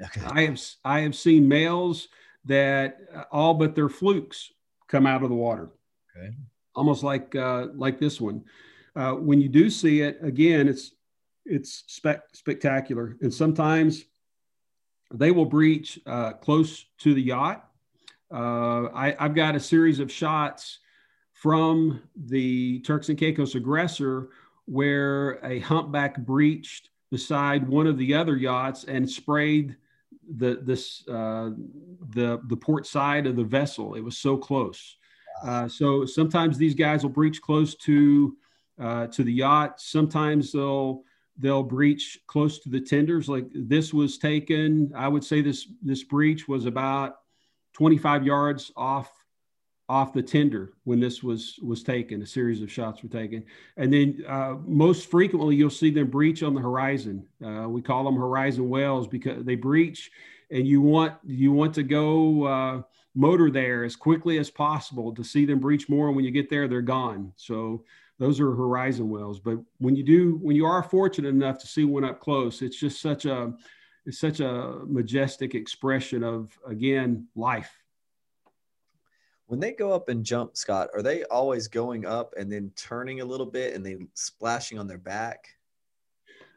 Okay. I have I have seen males that uh, all but their flukes come out of the water. Okay. Almost like uh, like this one. Uh, when you do see it again, it's it's spec- spectacular, and sometimes they will breach uh, close to the yacht. Uh, I, I've got a series of shots from the Turks and Caicos aggressor where a humpback breached beside one of the other yachts and sprayed the this uh, the the port side of the vessel. It was so close. Uh, so sometimes these guys will breach close to uh, to the yacht. Sometimes they'll they'll breach close to the tenders. Like this was taken. I would say this this breach was about 25 yards off off the tender when this was was taken a series of shots were taken and then uh, most frequently you'll see them breach on the horizon uh, we call them horizon whales because they breach and you want you want to go uh, motor there as quickly as possible to see them breach more and when you get there they're gone so those are horizon whales but when you do when you are fortunate enough to see one up close it's just such a it's such a majestic expression of again life when they go up and jump, Scott, are they always going up and then turning a little bit and they splashing on their back?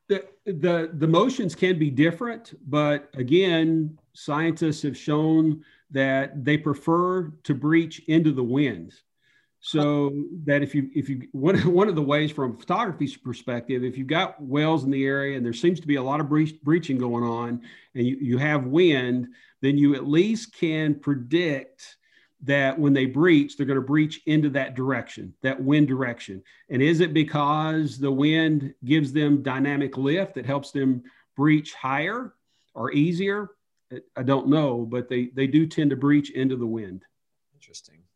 The, the the motions can be different, but again, scientists have shown that they prefer to breach into the wind. So that if you if you one one of the ways from a photography's perspective, if you've got whales in the area and there seems to be a lot of breach, breaching going on, and you, you have wind, then you at least can predict that when they breach, they're going to breach into that direction, that wind direction. And is it because the wind gives them dynamic lift that helps them breach higher or easier? I don't know, but they, they do tend to breach into the wind. Interesting.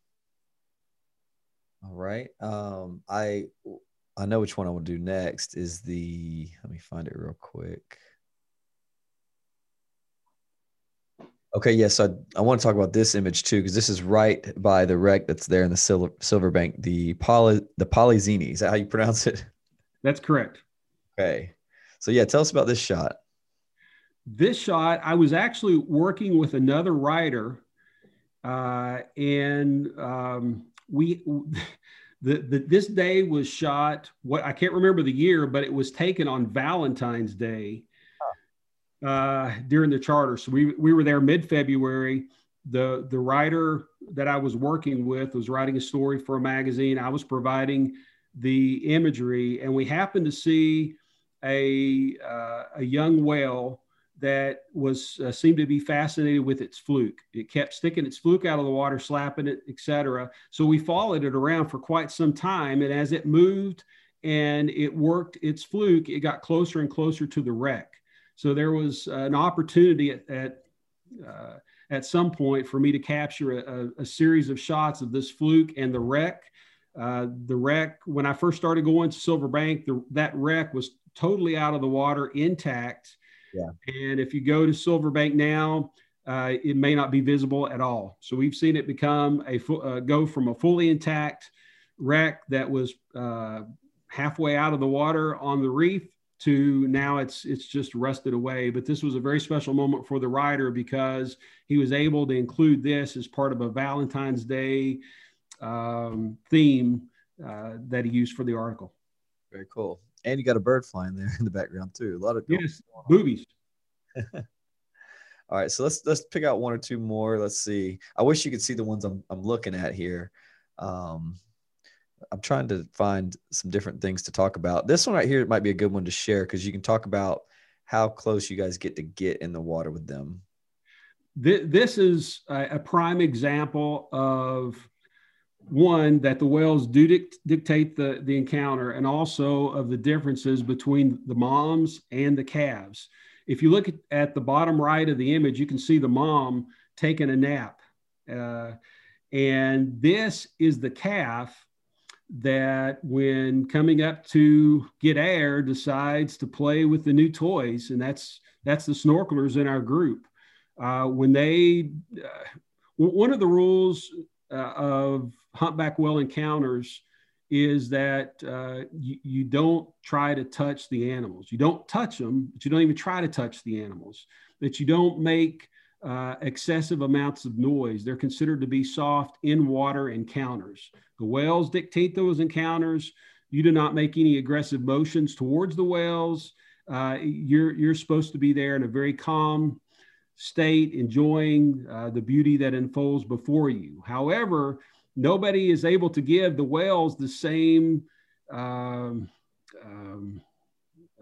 All right. Um, I I know which one I will do next is the let me find it real quick. Okay, yes, yeah, so I, I want to talk about this image too because this is right by the wreck that's there in the silver silver bank, the poly the Polyxeni. Is that how you pronounce it? That's correct. Okay, so yeah, tell us about this shot. This shot, I was actually working with another writer, uh, and um, we. The, the, this day was shot what i can't remember the year but it was taken on valentine's day uh, during the charter. So we, we were there mid February. The, the writer that I was working with was writing a story for a magazine. I was providing the imagery, and we happened to see a, uh, a young whale that was uh, seemed to be fascinated with its fluke. It kept sticking its fluke out of the water, slapping it, etc. So we followed it around for quite some time, and as it moved and it worked its fluke, it got closer and closer to the wreck. So there was an opportunity at at, uh, at some point for me to capture a, a, series of shots of this fluke and the wreck. Uh, the wreck, when I first started going to Silver Bank, the, that wreck was totally out of the water, intact. Yeah. And if you go to Silver Bank now, uh, it may not be visible at all. So we've seen it become a uh, go from a fully intact wreck that was uh, halfway out of the water on the reef to now it's it's just rusted away. But this was a very special moment for the writer because he was able to include this as part of a Valentine's Day um, theme uh, that he used for the article. Very cool. And you got a bird flying there in the background too. A lot of yes, boobies. All right, so let's let's pick out one or two more. Let's see. I wish you could see the ones I'm I'm looking at here. Um, I'm trying to find some different things to talk about. This one right here might be a good one to share because you can talk about how close you guys get to get in the water with them. This is a prime example of one that the whales do dict- dictate the, the encounter and also of the differences between the moms and the calves. If you look at, at the bottom right of the image, you can see the mom taking a nap. Uh, and this is the calf that when coming up to get air decides to play with the new toys and that's that's the snorkelers in our group uh, when they uh, one of the rules uh, of humpback whale encounters is that uh, you, you don't try to touch the animals you don't touch them but you don't even try to touch the animals that you don't make uh, excessive amounts of noise. They're considered to be soft in water encounters. The whales dictate those encounters. You do not make any aggressive motions towards the whales. Uh, you're, you're supposed to be there in a very calm state, enjoying uh, the beauty that unfolds before you. However, nobody is able to give the whales the same um, um,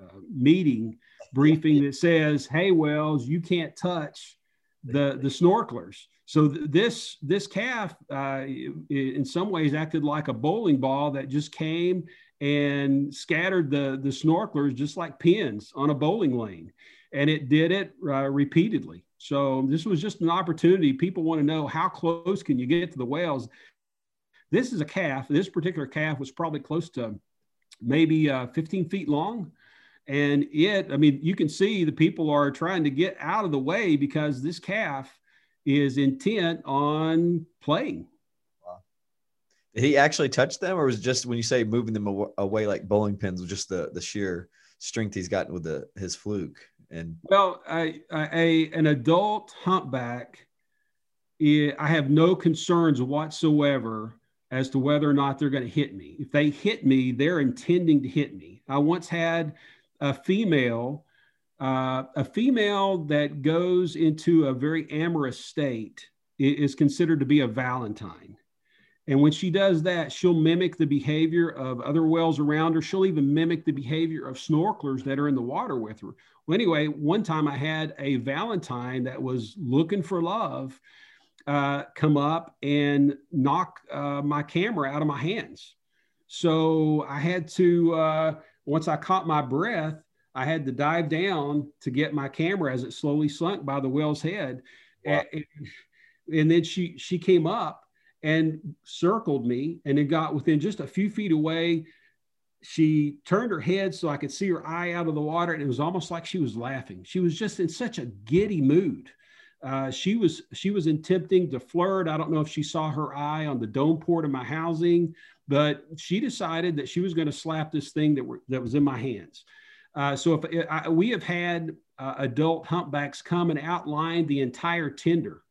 uh, meeting briefing that says, hey, whales, you can't touch the the snorkelers. So th- this this calf, uh, in some ways, acted like a bowling ball that just came and scattered the the snorkelers just like pins on a bowling lane, and it did it uh, repeatedly. So this was just an opportunity. People want to know how close can you get to the whales. This is a calf. This particular calf was probably close to maybe uh, 15 feet long and it, I mean, you can see the people are trying to get out of the way because this calf is intent on playing. Wow. Did he actually touch them, or was just when you say moving them away like bowling pins, just the the sheer strength he's gotten with the his fluke? And well, a, a an adult humpback, I have no concerns whatsoever as to whether or not they're going to hit me. If they hit me, they're intending to hit me. I once had a female, uh, a female that goes into a very amorous state is considered to be a Valentine. And when she does that, she'll mimic the behavior of other whales around her. She'll even mimic the behavior of snorkelers that are in the water with her. Well, anyway, one time I had a Valentine that was looking for love uh, come up and knock uh, my camera out of my hands. So I had to uh, once I caught my breath, I had to dive down to get my camera as it slowly sunk by the whale's head. Wow. And, and then she she came up and circled me and then got within just a few feet away. She turned her head so I could see her eye out of the water, and it was almost like she was laughing. She was just in such a giddy mood. Uh, she was she was attempting to flirt. I don't know if she saw her eye on the dome port of my housing, but she decided that she was going to slap this thing that, were, that was in my hands. Uh, so if I, we have had uh, adult humpbacks come and outline the entire tender.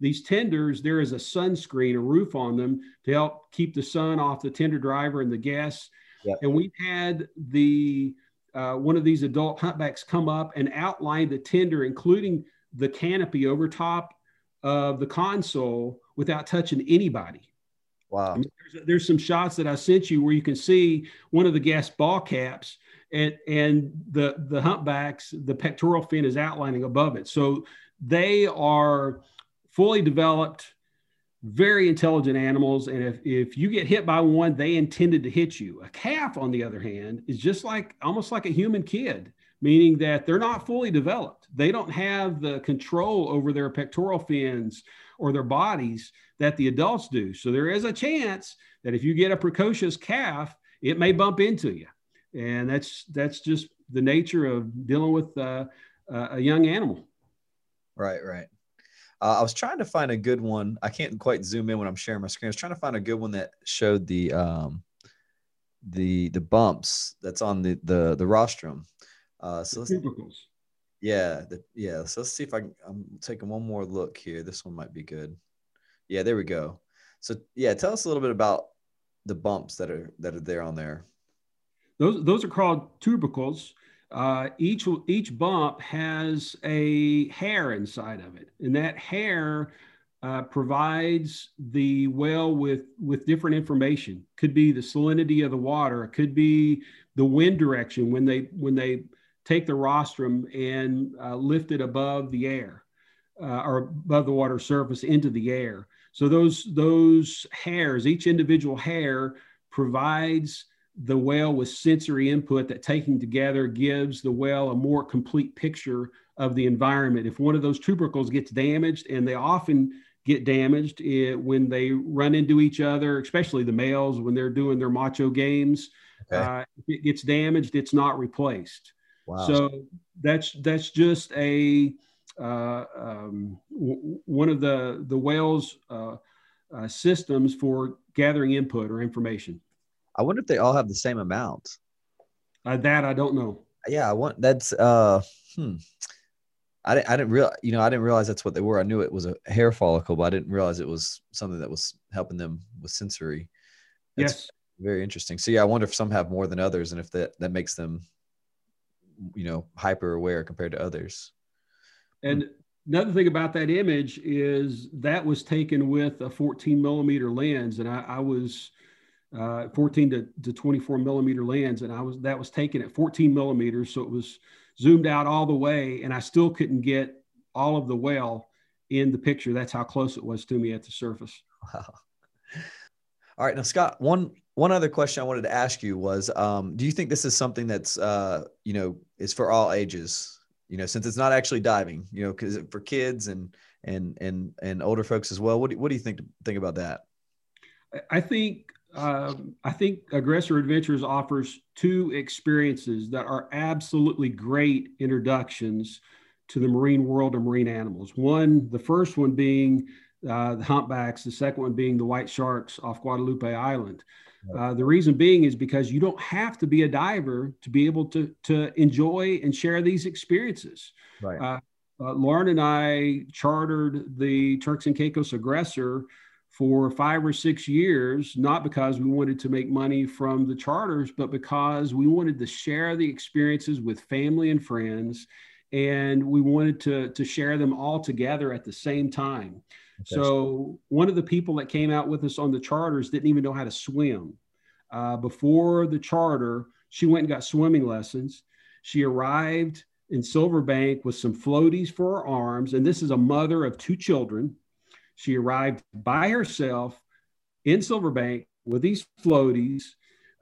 These tenders, there is a sunscreen, a roof on them to help keep the sun off the tender driver and the guests. Yep. And we've had the uh, one of these adult humpbacks come up and outline the tender, including the canopy over top of the console without touching anybody. Wow. I mean, there's, there's, some shots that I sent you where you can see one of the guest ball caps and, and the, the humpbacks, the pectoral fin is outlining above it. So they are fully developed, very intelligent animals. And if, if you get hit by one, they intended to hit you. A calf, on the other hand, is just like almost like a human kid, meaning that they're not fully developed. They don't have the control over their pectoral fins or their bodies that the adults do. So there is a chance that if you get a precocious calf, it may bump into you, and that's that's just the nature of dealing with uh, a young animal. Right, right. Uh, I was trying to find a good one. I can't quite zoom in when I'm sharing my screen. I was trying to find a good one that showed the um, the the bumps that's on the the the rostrum. Uh, so let's, yeah, the, yeah. So let's see if I can, I'm taking one more look here. This one might be good. Yeah, there we go. So yeah, tell us a little bit about the bumps that are that are there on there. Those those are called tubercles. Uh, each each bump has a hair inside of it, and that hair uh, provides the well with with different information. Could be the salinity of the water. It could be the wind direction when they when they take the rostrum and uh, lift it above the air uh, or above the water surface into the air. So those those hairs, each individual hair provides the whale with sensory input that taking together gives the whale a more complete picture of the environment. If one of those tubercles gets damaged, and they often get damaged it, when they run into each other, especially the males when they're doing their macho games, okay. uh, if it gets damaged, it's not replaced. Wow. So that's that's just a uh, um, w- one of the the whales uh, uh, systems for gathering input or information. I wonder if they all have the same amount. Uh, that I don't know. Yeah, I want that's uh hmm. I didn't I didn't real you know I didn't realize that's what they were. I knew it was a hair follicle, but I didn't realize it was something that was helping them with sensory. That's yes. Very interesting. So yeah, I wonder if some have more than others and if that that makes them you know hyper aware compared to others. And another thing about that image is that was taken with a 14 millimeter lens, and I, I was uh, 14 to, to 24 millimeter lens, and I was that was taken at 14 millimeters, so it was zoomed out all the way, and I still couldn't get all of the well in the picture. That's how close it was to me at the surface. Wow. All right, now Scott, one one other question I wanted to ask you was, um, do you think this is something that's uh, you know is for all ages? You know, since it's not actually diving, you know, because for kids and and and and older folks as well. What do, what do you think think about that? I think um, I think Aggressor Adventures offers two experiences that are absolutely great introductions to the marine world of marine animals. One, the first one being uh, the humpbacks, the second one being the white sharks off Guadalupe Island. Uh, the reason being is because you don't have to be a diver to be able to, to enjoy and share these experiences. Right. Uh, uh, Lauren and I chartered the Turks and Caicos Aggressor for five or six years, not because we wanted to make money from the charters, but because we wanted to share the experiences with family and friends. And we wanted to, to share them all together at the same time. So one of the people that came out with us on the charters didn't even know how to swim. Uh, before the charter, she went and got swimming lessons. She arrived in Silverbank with some floaties for her arms, and this is a mother of two children. She arrived by herself in Silverbank with these floaties.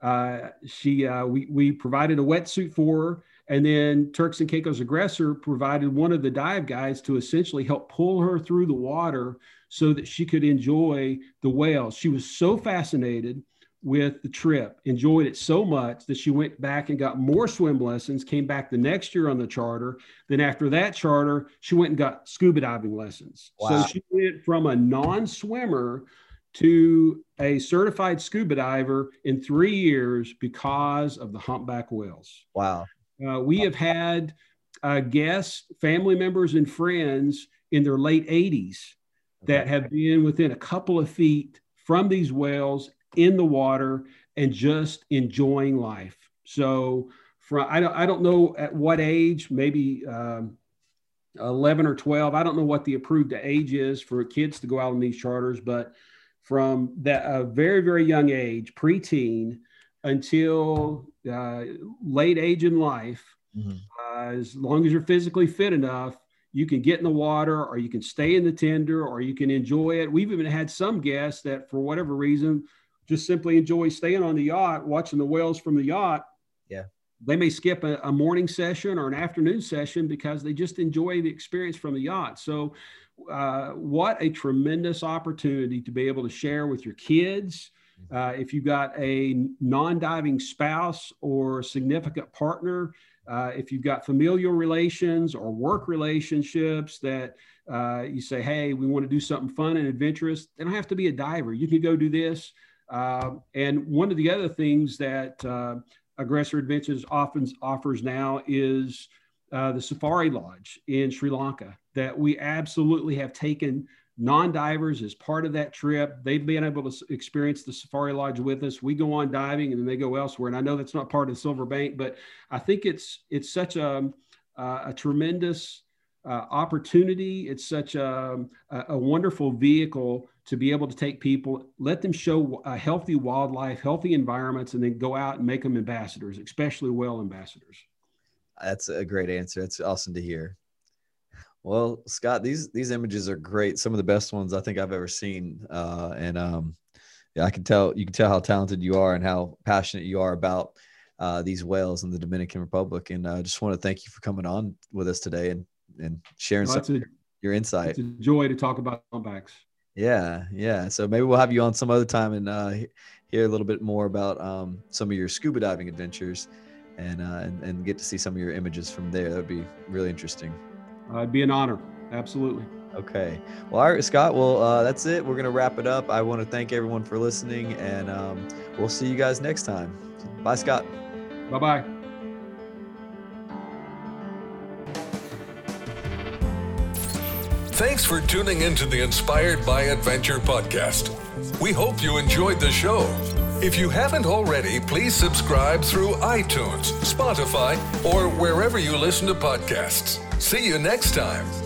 Uh, she uh, we, we provided a wetsuit for her and then Turks and Caicos Aggressor provided one of the dive guides to essentially help pull her through the water so that she could enjoy the whales. She was so fascinated with the trip, enjoyed it so much that she went back and got more swim lessons, came back the next year on the charter. Then after that charter, she went and got scuba diving lessons. Wow. So she went from a non swimmer to a certified scuba diver in three years because of the humpback whales. Wow. Uh, we have had uh, guests, family members, and friends in their late 80s that have been within a couple of feet from these whales in the water and just enjoying life. So, from I don't I don't know at what age, maybe um, 11 or 12. I don't know what the approved age is for kids to go out on these charters, but from that a very very young age, preteen, until uh, late age in life, mm-hmm. uh, as long as you're physically fit enough, you can get in the water or you can stay in the tender or you can enjoy it. We've even had some guests that, for whatever reason, just simply enjoy staying on the yacht, watching the whales from the yacht. Yeah. They may skip a, a morning session or an afternoon session because they just enjoy the experience from the yacht. So, uh, what a tremendous opportunity to be able to share with your kids, uh, if you've got a non diving spouse or significant partner, uh, if you've got familial relations or work relationships that uh, you say, hey, we want to do something fun and adventurous, they don't have to be a diver. You can go do this Uh, and one of the other things that uh, Aggressor Adventures often offers now is uh, the Safari Lodge in Sri Lanka that we absolutely have taken non-divers as part of that trip. They've been able to experience the Safari Lodge with us. We go on diving and then they go elsewhere. And I know that's not part of Silver Bank, but I think it's it's such a uh, a tremendous uh, opportunity. It's such a, a, wonderful vehicle to be able to take people, let them show a healthy wildlife, healthy environments, and then go out and make them ambassadors, especially well ambassadors. That's a great answer. That's awesome to hear. Well, Scott, these these images are great. Some of the best ones I think I've ever seen. Uh, and um, yeah, I can tell you can tell how talented you are and how passionate you are about uh, these whales in the Dominican Republic. And I uh, just want to thank you for coming on with us today and and sharing well, some a, your insight. It's a joy to talk about humpbacks. Yeah, yeah. So maybe we'll have you on some other time and uh, hear a little bit more about um, some of your scuba diving adventures, and, uh, and and get to see some of your images from there. That would be really interesting. Uh, it'd be an honor. Absolutely. Okay. Well, all right, Scott. Well, uh, that's it. We're gonna wrap it up. I want to thank everyone for listening, and um, we'll see you guys next time. Bye, Scott. Bye bye. Thanks for tuning into the Inspired by Adventure podcast. We hope you enjoyed the show. If you haven't already, please subscribe through iTunes, Spotify, or wherever you listen to podcasts. See you next time.